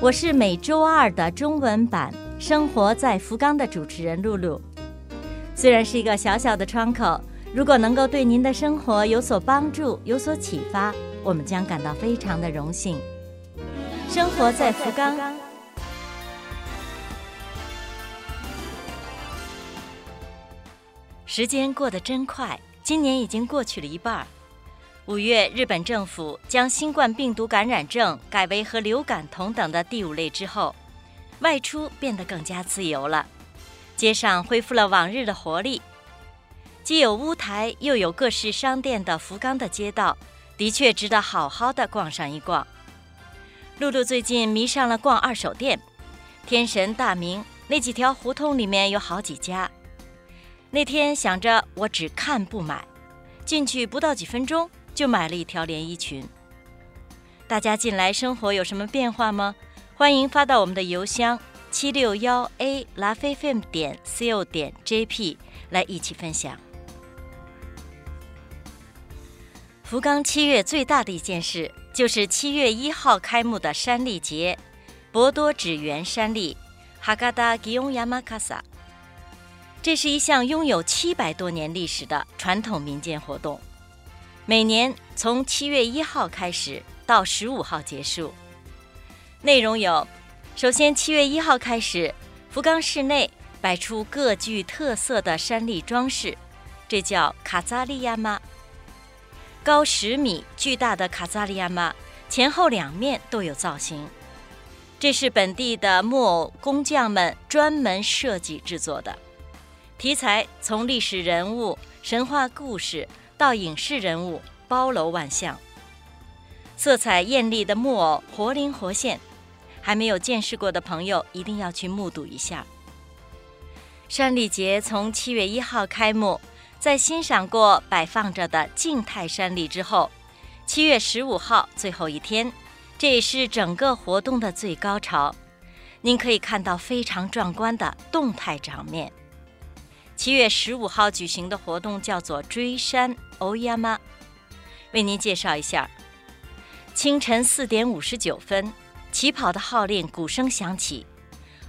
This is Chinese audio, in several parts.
我是每周二的中文版《生活在福冈》的主持人露露。虽然是一个小小的窗口，如果能够对您的生活有所帮助、有所启发，我们将感到非常的荣幸。生活在福冈，时间过得真快，今年已经过去了一半儿。五月，日本政府将新冠病毒感染症改为和流感同等的第五类之后，外出变得更加自由了，街上恢复了往日的活力。既有屋台又有各式商店的福冈的街道，的确值得好好的逛上一逛。露露最近迷上了逛二手店，天神大明那几条胡同里面有好几家。那天想着我只看不买，进去不到几分钟。就买了一条连衣裙。大家近来生活有什么变化吗？欢迎发到我们的邮箱七六幺 a l a f m 点 co 点 jp 来一起分享。福冈七月最大的一件事就是七月一号开幕的山立节——博多纸园山立 （Hagada Giyonyamakasa）。这是一项拥有七百多年历史的传统民间活动。每年从七月一号开始到十五号结束。内容有：首先，七月一号开始，福冈市内摆出各具特色的山立装饰，这叫卡扎利亚妈。高十米巨大的卡扎利亚妈，前后两面都有造型。这是本地的木偶工匠们专门设计制作的，题材从历史人物、神话故事。到影视人物包罗万象，色彩艳丽的木偶活灵活现，还没有见识过的朋友一定要去目睹一下。山里节从七月一号开幕，在欣赏过摆放着的静态山里之后，七月十五号最后一天，这也是整个活动的最高潮，您可以看到非常壮观的动态场面。七月十五号举行的活动叫做追山欧亚妈，为您介绍一下。清晨四点五十九分，起跑的号令鼓声响起，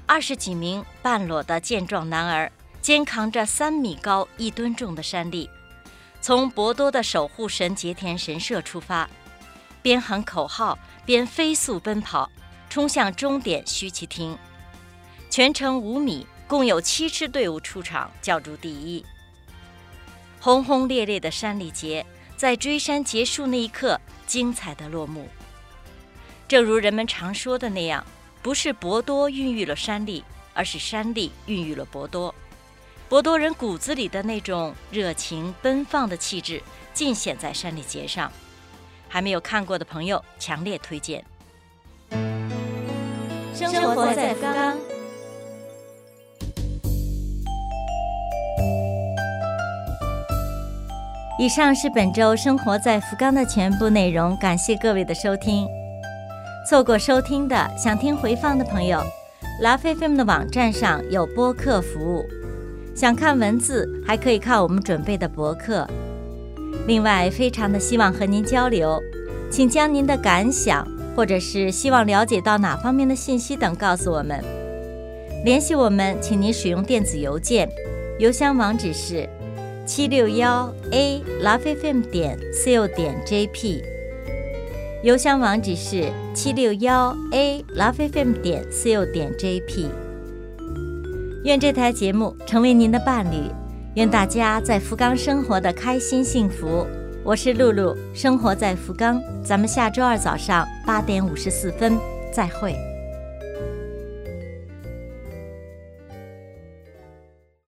二十几名半裸的健壮男儿肩扛着三米高、一吨重的山笠，从博多的守护神节田神社出发，边喊口号边飞速奔跑，冲向终点须崎町，全程五米。共有七支队伍出场，角逐第一。轰轰烈烈的山里节在追山结束那一刻，精彩的落幕。正如人们常说的那样，不是博多孕育了山里，而是山里孕育了博多。博多人骨子里的那种热情奔放的气质，尽显在山里节上。还没有看过的朋友，强烈推荐。生活在福冈。以上是本周生活在福冈的全部内容，感谢各位的收听。错过收听的，想听回放的朋友，拉菲菲们的网站上有播客服务。想看文字，还可以看我们准备的博客。另外，非常的希望和您交流，请将您的感想或者是希望了解到哪方面的信息等告诉我们。联系我们，请您使用电子邮件，邮箱网址是。七六幺 a lovefm 点 co 点 jp，邮箱网址是七六幺 a lovefm 点 co 点 jp。愿这台节目成为您的伴侣，愿大家在福冈生活的开心幸福。我是露露，生活在福冈，咱们下周二早上八点五十四分再会。